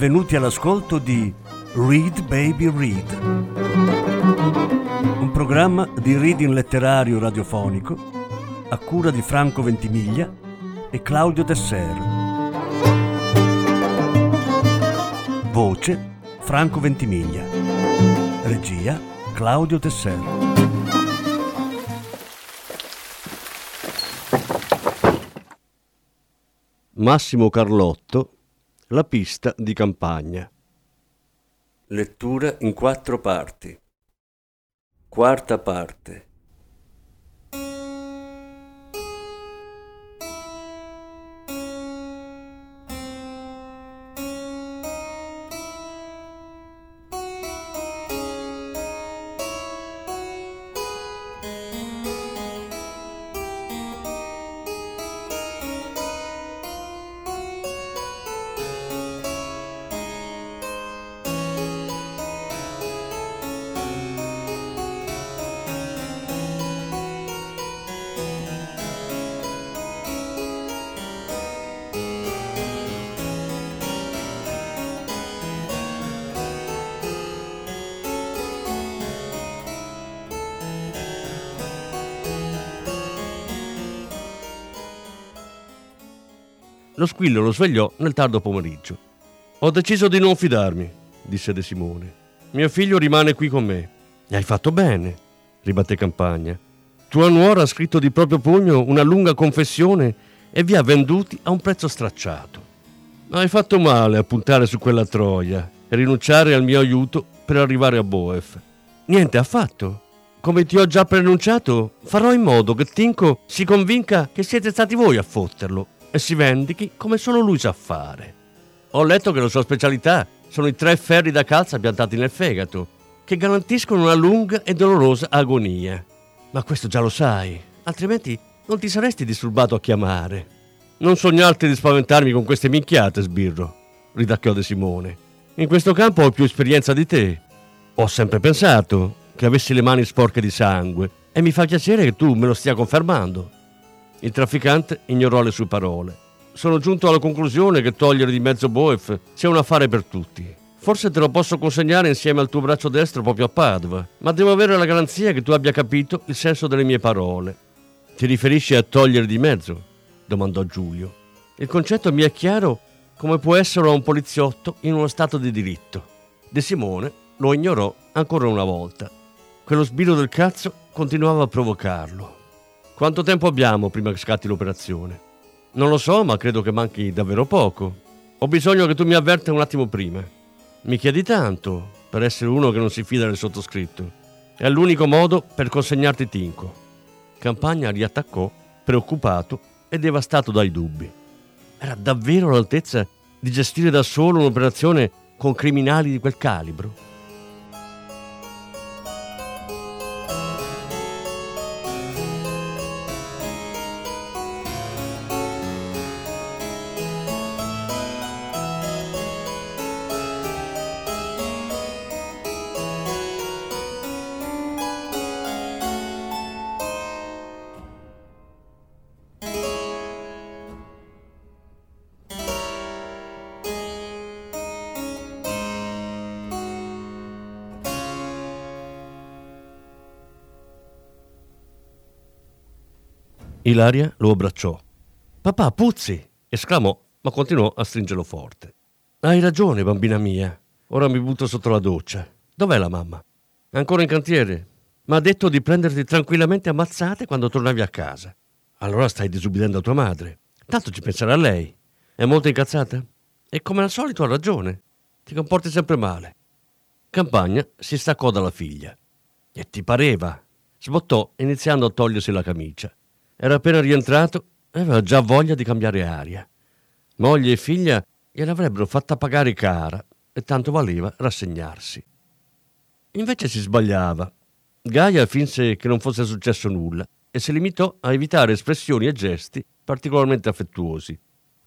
benvenuti all'ascolto di Read Baby Read, un programma di reading letterario radiofonico a cura di Franco Ventimiglia e Claudio Tesser. Voce Franco Ventimiglia. Regia Claudio Tesser. Massimo Carlotto la pista di campagna. Lettura in quattro parti. Quarta parte. Lo squillo lo svegliò nel tardo pomeriggio. Ho deciso di non fidarmi, disse De Simone. Mio figlio rimane qui con me. Hai fatto bene, ribatté Campagna. Tua nuora ha scritto di proprio pugno una lunga confessione e vi ha venduti a un prezzo stracciato. Hai fatto male a puntare su quella troia e rinunciare al mio aiuto per arrivare a Boef. Niente affatto. Come ti ho già preannunciato, farò in modo che Tinko si convinca che siete stati voi a fotterlo e si vendichi come solo lui sa fare. Ho letto che la sua specialità sono i tre ferri da calza piantati nel fegato, che garantiscono una lunga e dolorosa agonia. Ma questo già lo sai, altrimenti non ti saresti disturbato a chiamare. Non sognarti di spaventarmi con queste minchiate, sbirro, ridacchiò De Simone. In questo campo ho più esperienza di te. Ho sempre pensato che avessi le mani sporche di sangue e mi fa piacere che tu me lo stia confermando. Il trafficante ignorò le sue parole. Sono giunto alla conclusione che togliere di mezzo Boef sia un affare per tutti. Forse te lo posso consegnare insieme al tuo braccio destro proprio a Padova, ma devo avere la garanzia che tu abbia capito il senso delle mie parole. Ti riferisci a togliere di mezzo? domandò Giulio. Il concetto mi è chiaro come può essere a un poliziotto in uno stato di diritto. De Simone lo ignorò ancora una volta. Quello sbirro del cazzo continuava a provocarlo. Quanto tempo abbiamo prima che scatti l'operazione? Non lo so, ma credo che manchi davvero poco. Ho bisogno che tu mi avverta un attimo prima. Mi chiedi tanto per essere uno che non si fida del sottoscritto. È l'unico modo per consegnarti Tinko. Campagna riattaccò, preoccupato e devastato dai dubbi. Era davvero all'altezza di gestire da solo un'operazione con criminali di quel calibro? Ilaria lo abbracciò. Papà, puzzi! esclamò, ma continuò a stringerlo forte. Hai ragione, bambina mia. Ora mi butto sotto la doccia. Dov'è la mamma? Ancora in cantiere. Ma ha detto di prenderti tranquillamente ammazzate quando tornavi a casa. Allora stai disubbidendo a tua madre. Tanto ci penserà lei. È molto incazzata? E come al solito ha ragione. Ti comporti sempre male. Campagna si staccò dalla figlia. E ti pareva? Sbottò iniziando a togliersi la camicia. Era appena rientrato e aveva già voglia di cambiare aria. Moglie e figlia gliel'avrebbero fatta pagare cara e tanto valeva rassegnarsi. Invece si sbagliava. Gaia finse che non fosse successo nulla e si limitò a evitare espressioni e gesti particolarmente affettuosi.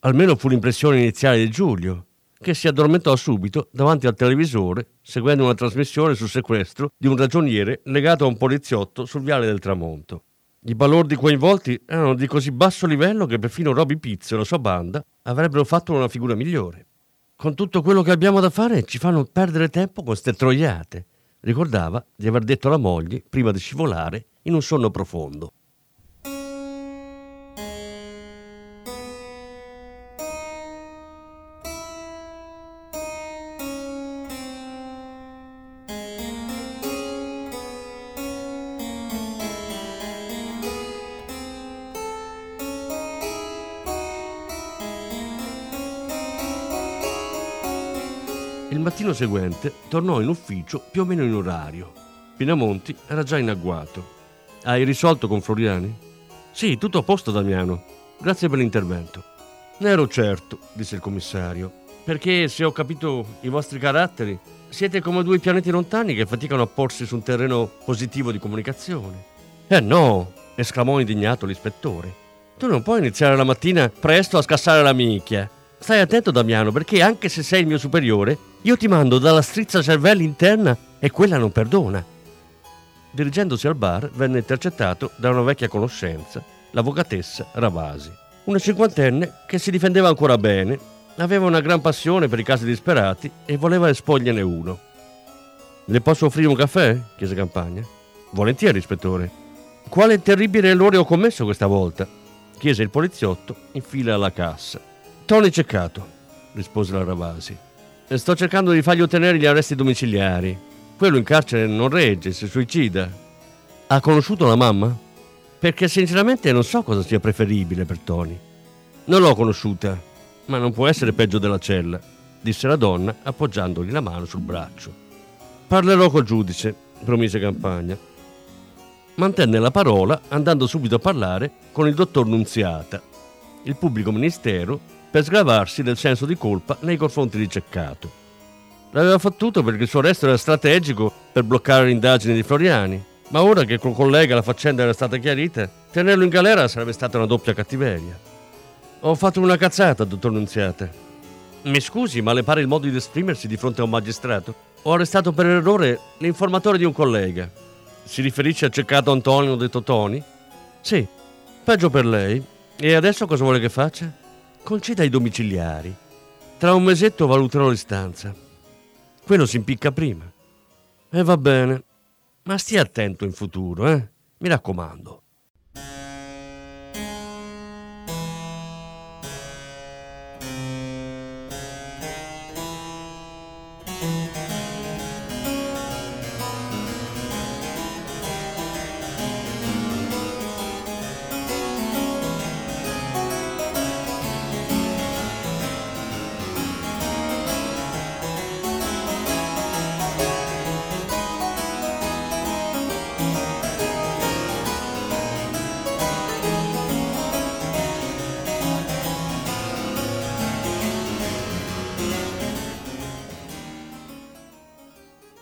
Almeno fu l'impressione iniziale di Giulio, che si addormentò subito davanti al televisore seguendo una trasmissione sul sequestro di un ragioniere legato a un poliziotto sul viale del tramonto. I balordi coinvolti erano di così basso livello che perfino Roby Pizzo e la sua banda avrebbero fatto una figura migliore. con tutto quello che abbiamo da fare ci fanno perdere tempo con ste troiate. Ricordava di aver detto alla moglie prima di scivolare in un sonno profondo. Il mattino seguente tornò in ufficio più o meno in orario. Pinamonti era già in agguato. Hai risolto con Floriani? Sì, tutto a posto, Damiano. Grazie per l'intervento. Ne ero certo, disse il commissario, perché se ho capito i vostri caratteri, siete come due pianeti lontani che faticano a porsi su un terreno positivo di comunicazione. Eh no, esclamò indignato l'ispettore. Tu non puoi iniziare la mattina presto a scassare la minchia. Stai attento, Damiano, perché anche se sei il mio superiore, io ti mando dalla strizza cervelli interna e quella non perdona. Dirigendosi al bar, venne intercettato da una vecchia conoscenza, l'avvocatessa Ravasi. Una cinquantenne che si difendeva ancora bene, aveva una gran passione per i casi disperati e voleva espogliene uno. Le posso offrire un caffè? chiese Campagna. Volentieri, ispettore. Quale terribile errore ho commesso questa volta? chiese il poliziotto in fila alla cassa. Tony ceccato, rispose la Ravasi. Sto cercando di fargli ottenere gli arresti domiciliari. Quello in carcere non regge, si suicida. Ha conosciuto la mamma? Perché sinceramente non so cosa sia preferibile per Tony. Non l'ho conosciuta, ma non può essere peggio della cella, disse la donna appoggiandogli la mano sul braccio. Parlerò col giudice, promise Campagna. Mantenne la parola andando subito a parlare con il dottor Nunziata, il pubblico ministero, per sgravarsi del senso di colpa nei confronti di Ceccato. L'aveva fattuto perché il suo arresto era strategico per bloccare le indagini di Floriani, ma ora che col collega la faccenda era stata chiarita, tenerlo in galera sarebbe stata una doppia cattiveria. Ho fatto una cazzata, dottor Nunziata. Mi scusi, ma le pare il modo di esprimersi di fronte a un magistrato? Ho arrestato per errore l'informatore di un collega. Si riferisce a Ceccato Antonio detto Tony? Sì, peggio per lei. E adesso cosa vuole che faccia? Conceda i domiciliari. Tra un mesetto valuterò l'istanza. Quello si impicca prima. E va bene. Ma stia attento in futuro, eh? Mi raccomando.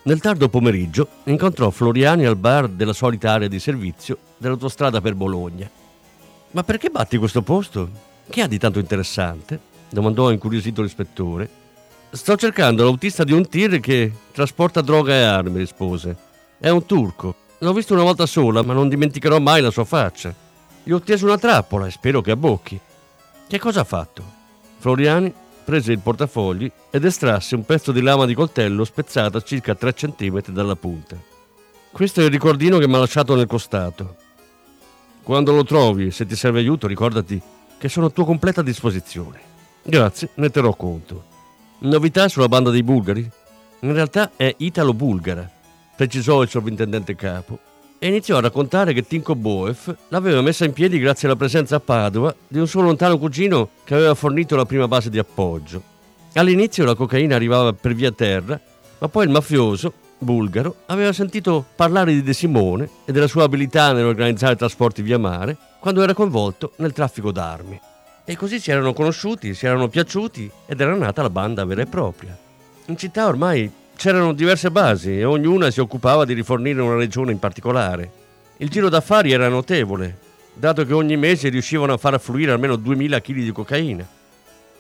Nel tardo pomeriggio incontrò Floriani al bar della solita area di servizio dell'autostrada per Bologna. Ma perché batti questo posto? Che ha di tanto interessante? domandò incuriosito l'ispettore. Sto cercando l'autista di un tir che trasporta droga e armi, rispose. È un turco. L'ho visto una volta sola, ma non dimenticherò mai la sua faccia. Gli ho teso una trappola e spero che abbocchi. Che cosa ha fatto? Floriani prese il portafogli ed estrasse un pezzo di lama di coltello spezzata circa 3 cm dalla punta. Questo è il ricordino che mi ha lasciato nel costato. Quando lo trovi, se ti serve aiuto, ricordati che sono a tua completa disposizione. Grazie, ne terrò conto. Novità sulla banda dei bulgari? In realtà è italo-bulgara, precisò il sovrintendente capo e iniziò a raccontare che Tinko Boef l'aveva messa in piedi grazie alla presenza a Padova di un suo lontano cugino che aveva fornito la prima base di appoggio. All'inizio la cocaina arrivava per via terra, ma poi il mafioso, bulgaro, aveva sentito parlare di De Simone e della sua abilità nell'organizzare trasporti via mare quando era coinvolto nel traffico d'armi. E così si erano conosciuti, si erano piaciuti ed era nata la banda vera e propria. In città ormai c'erano diverse basi e ognuna si occupava di rifornire una regione in particolare. Il giro d'affari era notevole, dato che ogni mese riuscivano a far affluire almeno 2000 kg di cocaina.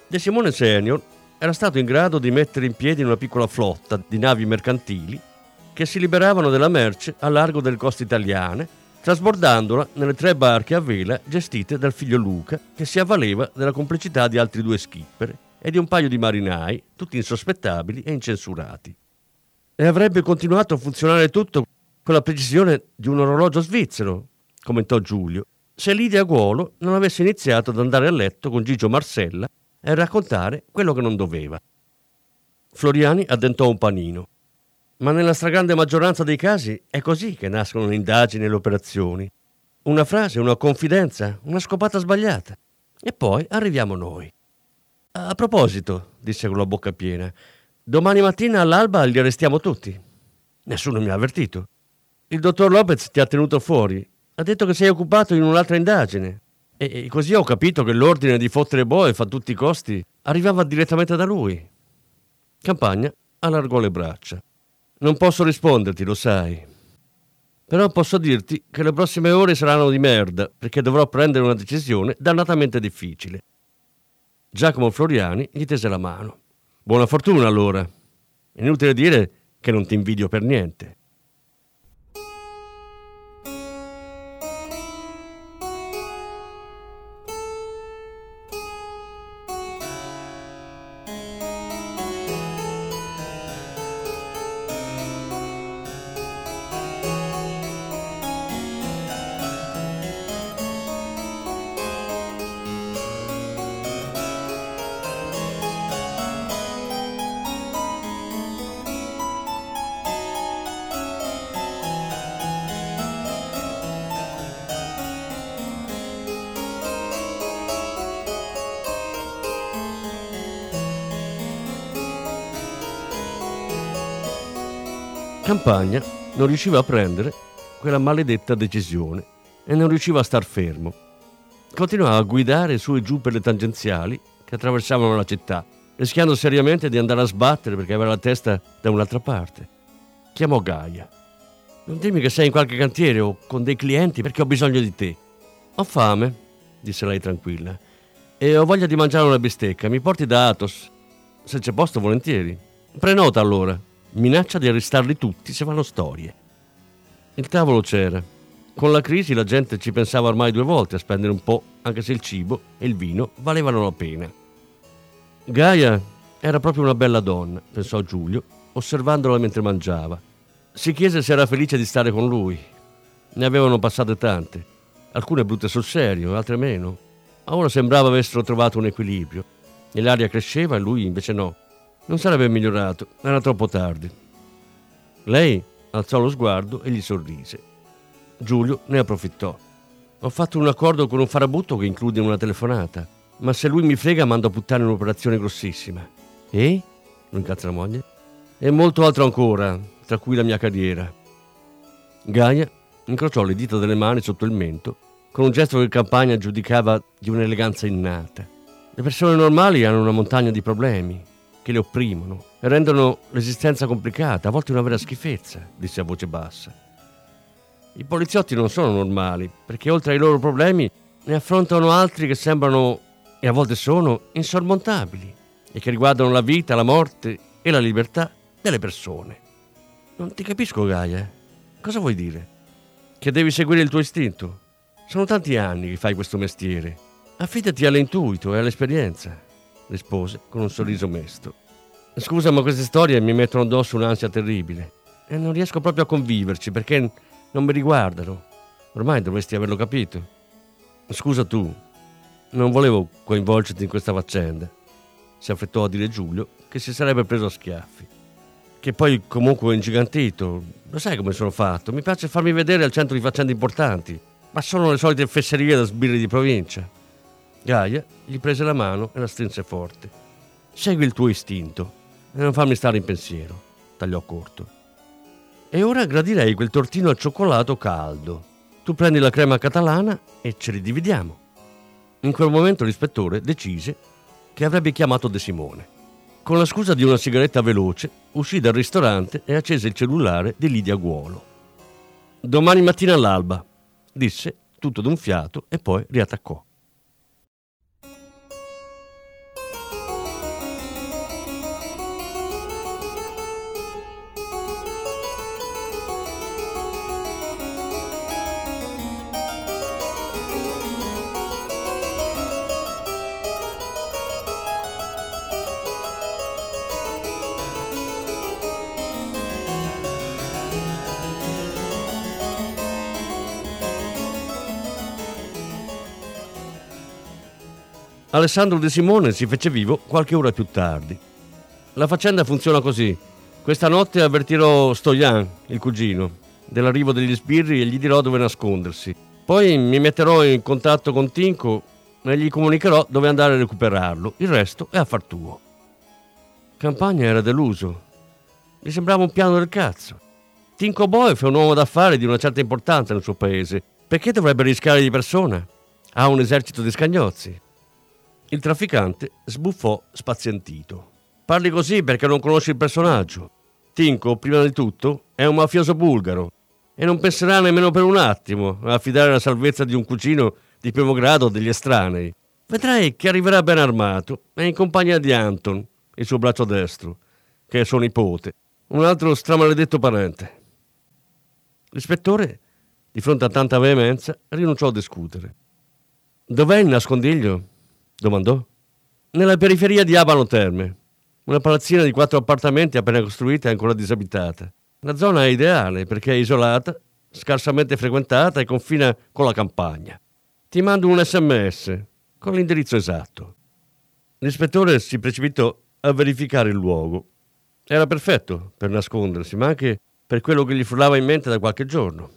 De Simone Senior era stato in grado di mettere in piedi una piccola flotta di navi mercantili che si liberavano della merce a largo delle coste italiane, trasbordandola nelle tre barche a vela gestite dal figlio Luca, che si avvaleva della complicità di altri due skipper e di un paio di marinai, tutti insospettabili e incensurati. E avrebbe continuato a funzionare tutto con la precisione di un orologio svizzero, commentò Giulio, se Lidia Guolo non avesse iniziato ad andare a letto con Gigio Marcella e raccontare quello che non doveva. Floriani addentò un panino. Ma nella stragrande maggioranza dei casi è così che nascono le indagini e le operazioni. Una frase, una confidenza, una scopata sbagliata. E poi arriviamo noi. A proposito, disse con la bocca piena, domani mattina all'alba li arrestiamo tutti. Nessuno mi ha avvertito. Il dottor Lopez ti ha tenuto fuori. Ha detto che sei occupato in un'altra indagine. E, così ho capito che l'ordine di fottere boe a tutti i costi arrivava direttamente da lui. Campagna allargò le braccia. Non posso risponderti, lo sai. Però posso dirti che le prossime ore saranno di merda, perché dovrò prendere una decisione dannatamente difficile. Giacomo Floriani gli tese la mano. Buona fortuna allora. Inutile dire che non ti invidio per niente. Campagna non riusciva a prendere quella maledetta decisione e non riusciva a star fermo. Continuava a guidare su e giù per le tangenziali che attraversavano la città, rischiando seriamente di andare a sbattere perché aveva la testa da un'altra parte. Chiamò Gaia. Non dimmi che sei in qualche cantiere o con dei clienti perché ho bisogno di te. Ho fame, disse lei tranquilla, e ho voglia di mangiare una bistecca. Mi porti da Atos? Se c'è posto, volentieri. Prenota allora minaccia di arrestarli tutti se fanno storie. Il tavolo c'era. Con la crisi la gente ci pensava ormai due volte a spendere un po', anche se il cibo e il vino valevano la pena. Gaia era proprio una bella donna, pensò Giulio, osservandola mentre mangiava. Si chiese se era felice di stare con lui. Ne avevano passate tante, alcune brutte sul serio, altre meno. Ma ora sembrava avessero trovato un equilibrio. E l'aria cresceva e lui invece no. Non sarebbe migliorato, era troppo tardi. Lei alzò lo sguardo e gli sorrise. Giulio ne approfittò. Ho fatto un accordo con un farabutto che include una telefonata, ma se lui mi frega mando a puttane un'operazione grossissima. E? lo incazza la moglie. E molto altro ancora, tra cui la mia carriera. Gaia incrociò le dita delle mani sotto il mento con un gesto che Campagna giudicava di un'eleganza innata. Le persone normali hanno una montagna di problemi, che le opprimono e rendono l'esistenza complicata, a volte una vera schifezza, disse a voce bassa. I poliziotti non sono normali, perché oltre ai loro problemi ne affrontano altri che sembrano, e a volte sono, insormontabili, e che riguardano la vita, la morte e la libertà delle persone. Non ti capisco, Gaia. Cosa vuoi dire? Che devi seguire il tuo istinto. Sono tanti anni che fai questo mestiere. Affidati all'intuito e all'esperienza rispose con un sorriso mesto. Scusa, ma queste storie mi mettono addosso un'ansia terribile e non riesco proprio a conviverci perché non mi riguardano. Ormai dovresti averlo capito. Scusa tu, non volevo coinvolgerti in questa faccenda. Si affrettò a dire Giulio che si sarebbe preso a schiaffi. Che poi comunque è ingigantito. Lo sai come sono fatto? Mi piace farmi vedere al centro di faccende importanti, ma sono le solite fesserie da sbirri di provincia. Gaia gli prese la mano e la strinse forte. Segui il tuo istinto e non farmi stare in pensiero, tagliò corto. E ora gradirei quel tortino al cioccolato caldo. Tu prendi la crema catalana e ce li dividiamo. In quel momento l'ispettore decise che avrebbe chiamato De Simone. Con la scusa di una sigaretta veloce, uscì dal ristorante e accese il cellulare di Lidia Guolo. Domani mattina all'alba, disse tutto d'un fiato e poi riattaccò. Alessandro De Simone si fece vivo qualche ora più tardi. La faccenda funziona così. Questa notte avvertirò Stojan, il cugino, dell'arrivo degli sbirri e gli dirò dove nascondersi. Poi mi metterò in contatto con Tinko e gli comunicherò dove andare a recuperarlo. Il resto è affar tuo. Campagna era deluso. Gli sembrava un piano del cazzo. Tinko Boef è un uomo d'affari di una certa importanza nel suo paese. Perché dovrebbe rischiare di persona? Ha un esercito di scagnozzi. Il trafficante sbuffò spazientito. Parli così perché non conosci il personaggio. Tinko, prima di tutto, è un mafioso bulgaro e non penserà nemmeno per un attimo a affidare la salvezza di un cugino di primo grado degli estranei. Vedrai che arriverà ben armato e in compagnia di Anton, il suo braccio destro, che è suo nipote, un altro stramaledetto parente. L'ispettore, di fronte a tanta veemenza, rinunciò a discutere. Dov'è il nascondiglio? Domandò. Nella periferia di Abano Terme, una palazzina di quattro appartamenti appena costruita e ancora disabitata. La zona è ideale perché è isolata, scarsamente frequentata e confina con la campagna. Ti mando un sms con l'indirizzo esatto. L'ispettore si precipitò a verificare il luogo. Era perfetto per nascondersi, ma anche per quello che gli frullava in mente da qualche giorno.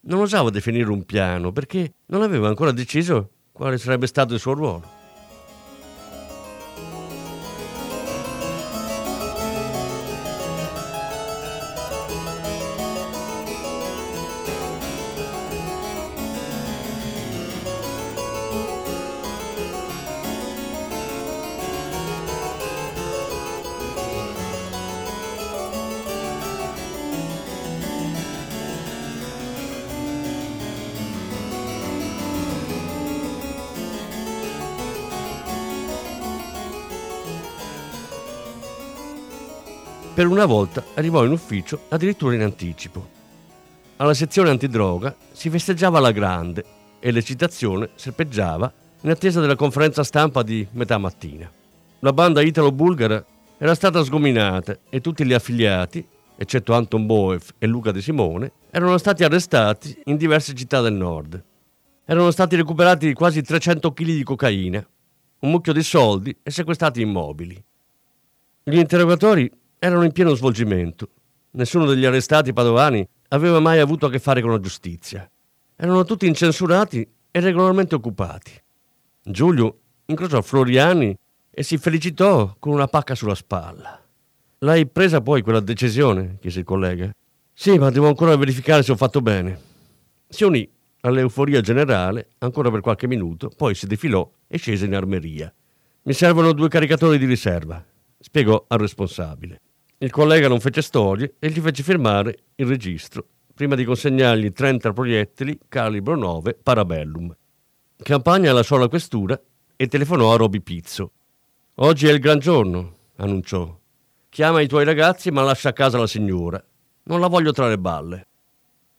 Non osava definire un piano perché non aveva ancora deciso quale sarebbe stato il suo ruolo. Per una volta arrivò in ufficio addirittura in anticipo. Alla sezione antidroga si festeggiava alla grande e l'eccitazione serpeggiava in attesa della conferenza stampa di metà mattina. La banda italo-bulgara era stata sgominata e tutti gli affiliati, eccetto Anton Boev e Luca De Simone, erano stati arrestati in diverse città del nord. Erano stati recuperati quasi 300 kg di cocaina, un mucchio di soldi e sequestrati immobili. Gli interrogatori erano in pieno svolgimento. Nessuno degli arrestati padovani aveva mai avuto a che fare con la giustizia. Erano tutti incensurati e regolarmente occupati. Giulio incrociò Floriani e si felicitò con una pacca sulla spalla. L'hai presa poi quella decisione? chiese il collega. Sì, ma devo ancora verificare se ho fatto bene. Si unì all'euforia generale ancora per qualche minuto, poi si defilò e scese in armeria. Mi servono due caricatori di riserva, spiegò al responsabile. Il collega non fece storie e gli fece firmare il registro prima di consegnargli 30 proiettili calibro 9 Parabellum. Campagna lasciò la questura e telefonò a Roby Pizzo. Oggi è il gran giorno, annunciò. Chiama i tuoi ragazzi ma lascia a casa la signora. Non la voglio tra le balle.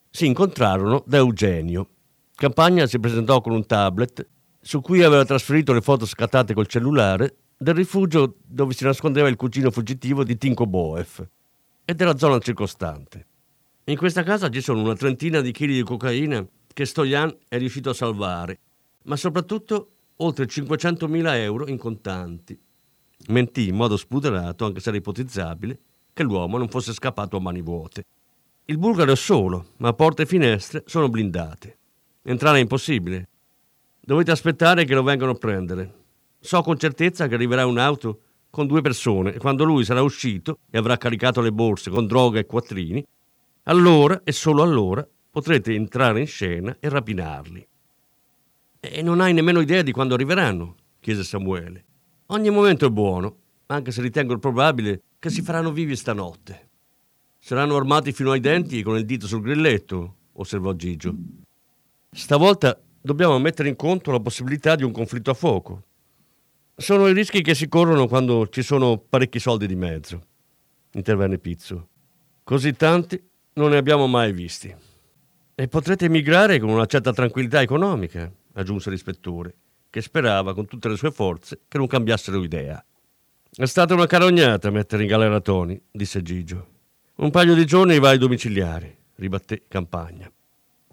Si incontrarono da Eugenio. Campagna si presentò con un tablet su cui aveva trasferito le foto scattate col cellulare del rifugio dove si nascondeva il cugino fuggitivo di Tinko Boef e della zona circostante. In questa casa ci sono una trentina di chili di cocaina che Stojan è riuscito a salvare, ma soprattutto oltre 500.000 euro in contanti. Mentì in modo spuderato, anche se era ipotizzabile, che l'uomo non fosse scappato a mani vuote. Il bulgaro è solo, ma porte e finestre sono blindate. Entrare è impossibile. Dovete aspettare che lo vengano a prendere. So con certezza che arriverà un'auto con due persone e quando lui sarà uscito e avrà caricato le borse con droga e quattrini, allora e solo allora potrete entrare in scena e rapinarli. E non hai nemmeno idea di quando arriveranno, chiese Samuele. Ogni momento è buono, anche se ritengo probabile che si faranno vivi stanotte. Saranno armati fino ai denti e con il dito sul grilletto, osservò Gigio. Stavolta dobbiamo mettere in conto la possibilità di un conflitto a fuoco. Sono i rischi che si corrono quando ci sono parecchi soldi di mezzo, intervenne Pizzo. Così tanti non ne abbiamo mai visti. E potrete emigrare con una certa tranquillità economica, aggiunse l'ispettore, che sperava con tutte le sue forze che non cambiassero idea. È stata una carognata mettere in galera Tony, disse Gigio. Un paio di giorni va ai domiciliari, ribatté Campagna.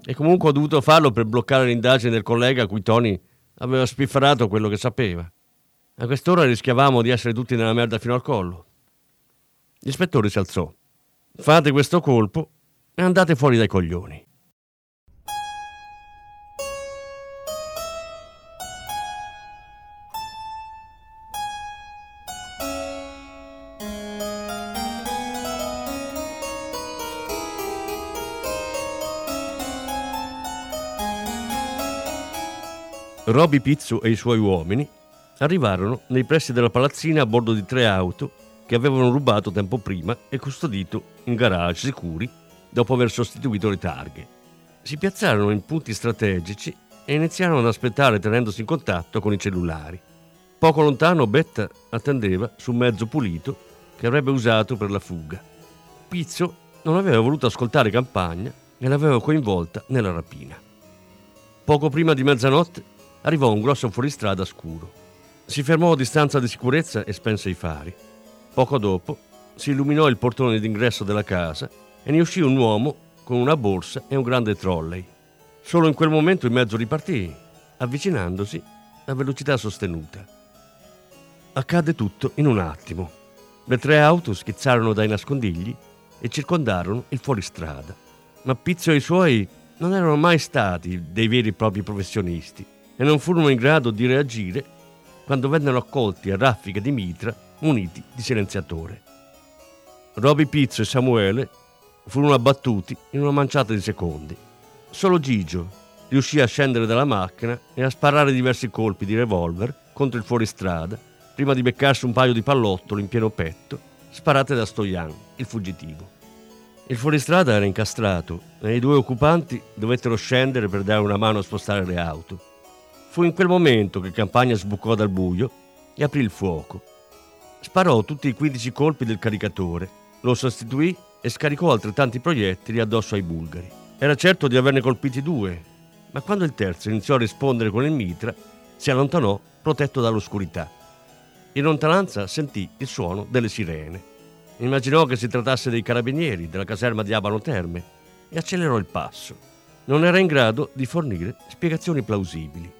E comunque ho dovuto farlo per bloccare l'indagine del collega a cui Tony Aveva spifferato quello che sapeva. A quest'ora rischiavamo di essere tutti nella merda fino al collo. L'ispettore si alzò. Fate questo colpo e andate fuori dai coglioni. Roby Pizzo e i suoi uomini arrivarono nei pressi della palazzina a bordo di tre auto che avevano rubato tempo prima e custodito in garage sicuri dopo aver sostituito le targhe. Si piazzarono in punti strategici e iniziarono ad aspettare tenendosi in contatto con i cellulari. Poco lontano Betta attendeva su un mezzo pulito che avrebbe usato per la fuga. Pizzo non aveva voluto ascoltare Campagna e l'aveva coinvolta nella rapina. Poco prima di mezzanotte arrivò un grosso fuoristrada scuro. Si fermò a distanza di sicurezza e spense i fari. Poco dopo si illuminò il portone d'ingresso della casa e ne uscì un uomo con una borsa e un grande trolley. Solo in quel momento il mezzo ripartì, avvicinandosi a velocità sostenuta. Accadde tutto in un attimo. Le tre auto schizzarono dai nascondigli e circondarono il fuoristrada. Ma Pizzo e i suoi non erano mai stati dei veri e propri professionisti e non furono in grado di reagire quando vennero accolti a raffiche di mitra muniti di silenziatore. Roby Pizzo e Samuele furono abbattuti in una manciata di secondi. Solo Gigio riuscì a scendere dalla macchina e a sparare diversi colpi di revolver contro il fuoristrada prima di beccarsi un paio di pallottoli in pieno petto sparate da Stojan, il fuggitivo. Il fuoristrada era incastrato e i due occupanti dovettero scendere per dare una mano a spostare le auto. Fu in quel momento che Campagna sbucò dal buio e aprì il fuoco. Sparò tutti i 15 colpi del caricatore, lo sostituì e scaricò altrettanti proiettili addosso ai bulgari. Era certo di averne colpiti due, ma quando il terzo iniziò a rispondere con il mitra, si allontanò protetto dall'oscurità. In lontananza sentì il suono delle sirene. Immaginò che si trattasse dei carabinieri della caserma di Abano Terme e accelerò il passo. Non era in grado di fornire spiegazioni plausibili.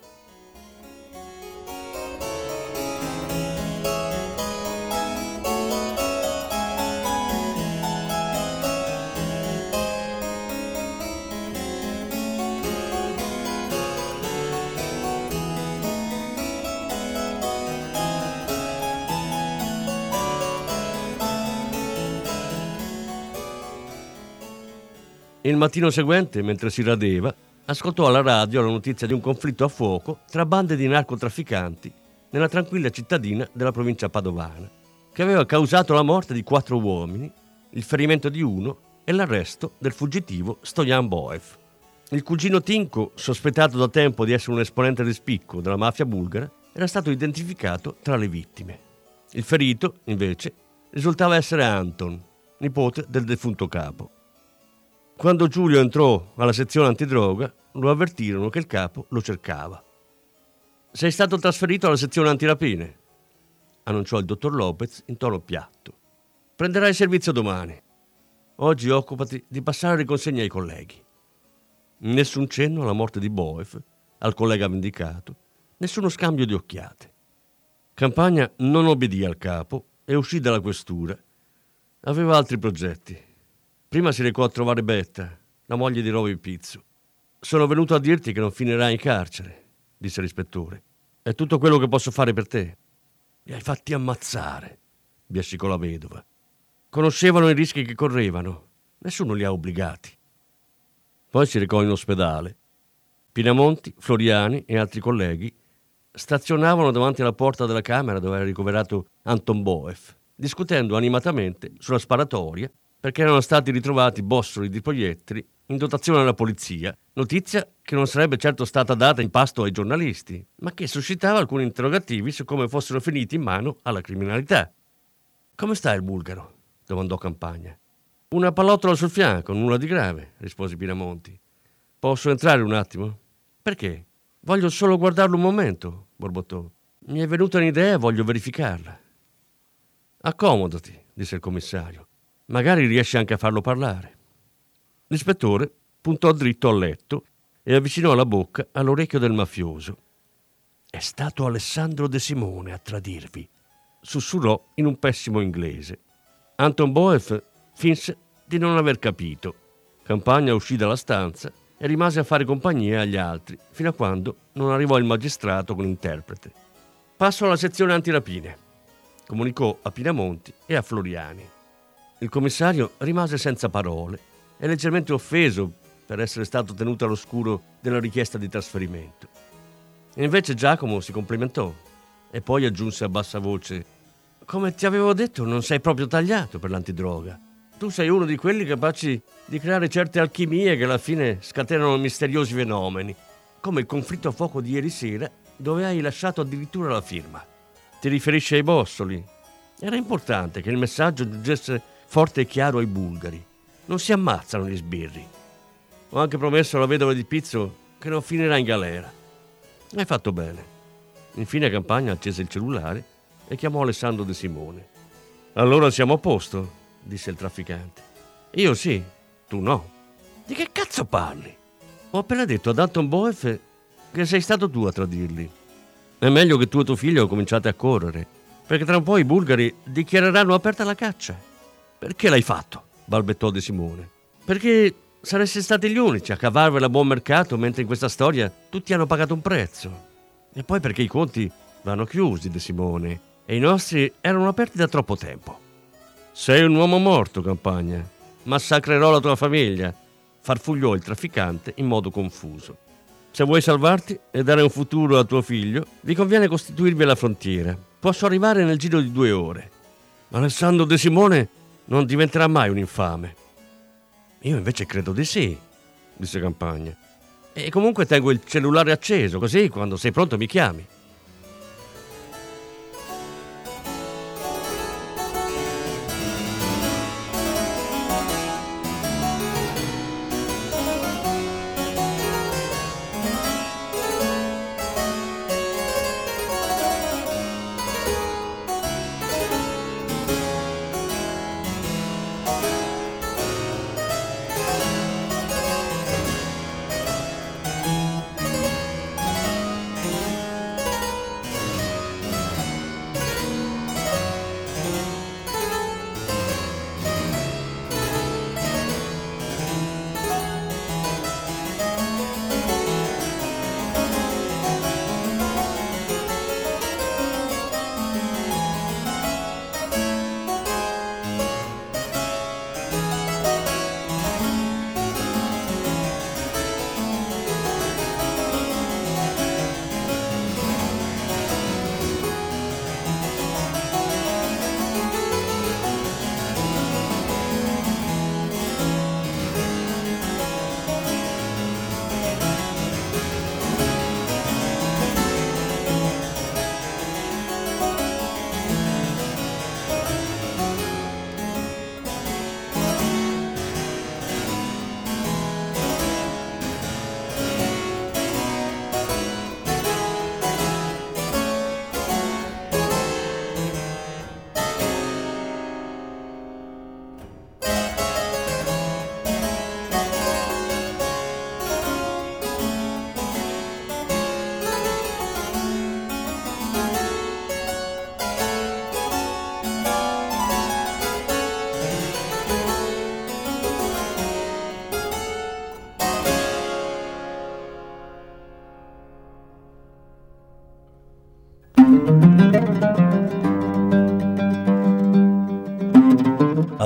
Il mattino seguente, mentre si radeva, ascoltò alla radio la notizia di un conflitto a fuoco tra bande di narcotrafficanti nella tranquilla cittadina della provincia padovana, che aveva causato la morte di quattro uomini, il ferimento di uno e l'arresto del fuggitivo Stojan Boev. Il cugino Tinko, sospettato da tempo di essere un esponente di spicco della mafia bulgara, era stato identificato tra le vittime. Il ferito, invece, risultava essere Anton, nipote del defunto capo. Quando Giulio entrò alla sezione antidroga, lo avvertirono che il capo lo cercava. Sei stato trasferito alla sezione antirapine, annunciò il dottor Lopez in tono piatto. Prenderai servizio domani. Oggi occupati di passare le consegne ai colleghi. Nessun cenno alla morte di Boef, al collega vendicato, nessuno scambio di occhiate. Campagna non obbedì al capo e uscì dalla questura. Aveva altri progetti Prima si recò a trovare Betta, la moglie di Roby Pizzo. Sono venuto a dirti che non finirai in carcere, disse l'ispettore. È tutto quello che posso fare per te. Li hai fatti ammazzare, biascicò la vedova. Conoscevano i rischi che correvano. Nessuno li ha obbligati. Poi si recò in ospedale. Pinamonti, Floriani e altri colleghi stazionavano davanti alla porta della camera dove era ricoverato Anton Boef, discutendo animatamente sulla sparatoria perché erano stati ritrovati bossoli di proiettili in dotazione alla polizia, notizia che non sarebbe certo stata data in pasto ai giornalisti, ma che suscitava alcuni interrogativi su come fossero finiti in mano alla criminalità. Come sta il bulgaro? domandò Campagna. Una pallottola sul fianco, nulla di grave, rispose Pinamonti. Posso entrare un attimo? Perché? Voglio solo guardarlo un momento, borbottò. Mi è venuta un'idea e voglio verificarla. Accomodati, disse il commissario. Magari riesce anche a farlo parlare. L'ispettore puntò dritto al letto e avvicinò la bocca all'orecchio del mafioso. È stato Alessandro De Simone a tradirvi, sussurrò in un pessimo inglese. Anton Boef finse di non aver capito. Campagna uscì dalla stanza e rimase a fare compagnia agli altri fino a quando non arrivò il magistrato con l'interprete. Passo alla sezione antirapine, comunicò a Pinamonti e a Floriani. Il commissario rimase senza parole e leggermente offeso per essere stato tenuto all'oscuro della richiesta di trasferimento. E invece Giacomo si complimentò e poi aggiunse a bassa voce: Come ti avevo detto, non sei proprio tagliato per l'antidroga. Tu sei uno di quelli capaci di creare certe alchimie che alla fine scatenano misteriosi fenomeni, come il conflitto a fuoco di ieri sera, dove hai lasciato addirittura la firma. Ti riferisci ai bossoli? Era importante che il messaggio giungesse forte e chiaro ai bulgari. Non si ammazzano gli sbirri. Ho anche promesso alla vedova di Pizzo che non finirà in galera. Hai fatto bene. Infine Campagna accese il cellulare e chiamò Alessandro De Simone. Allora siamo a posto, disse il trafficante. Io sì, tu no. Di che cazzo parli? Ho appena detto ad Anton Boef che sei stato tu a tradirli. È meglio che tu e tuo figlio cominciate a correre, perché tra un po' i bulgari dichiareranno aperta la caccia. Perché l'hai fatto? balbettò De Simone. Perché Sareste stati gli unici a cavarvela a buon mercato, mentre in questa storia tutti hanno pagato un prezzo. E poi perché i conti vanno chiusi, De Simone, e i nostri erano aperti da troppo tempo. Sei un uomo morto, campagna. Massacrerò la tua famiglia, farfugliò il trafficante in modo confuso. Se vuoi salvarti e dare un futuro a tuo figlio, vi conviene costituirvi alla frontiera. Posso arrivare nel giro di due ore. Alessandro De Simone non diventerà mai un infame. Io invece credo di sì, disse Campagna. E comunque tengo il cellulare acceso, così quando sei pronto mi chiami.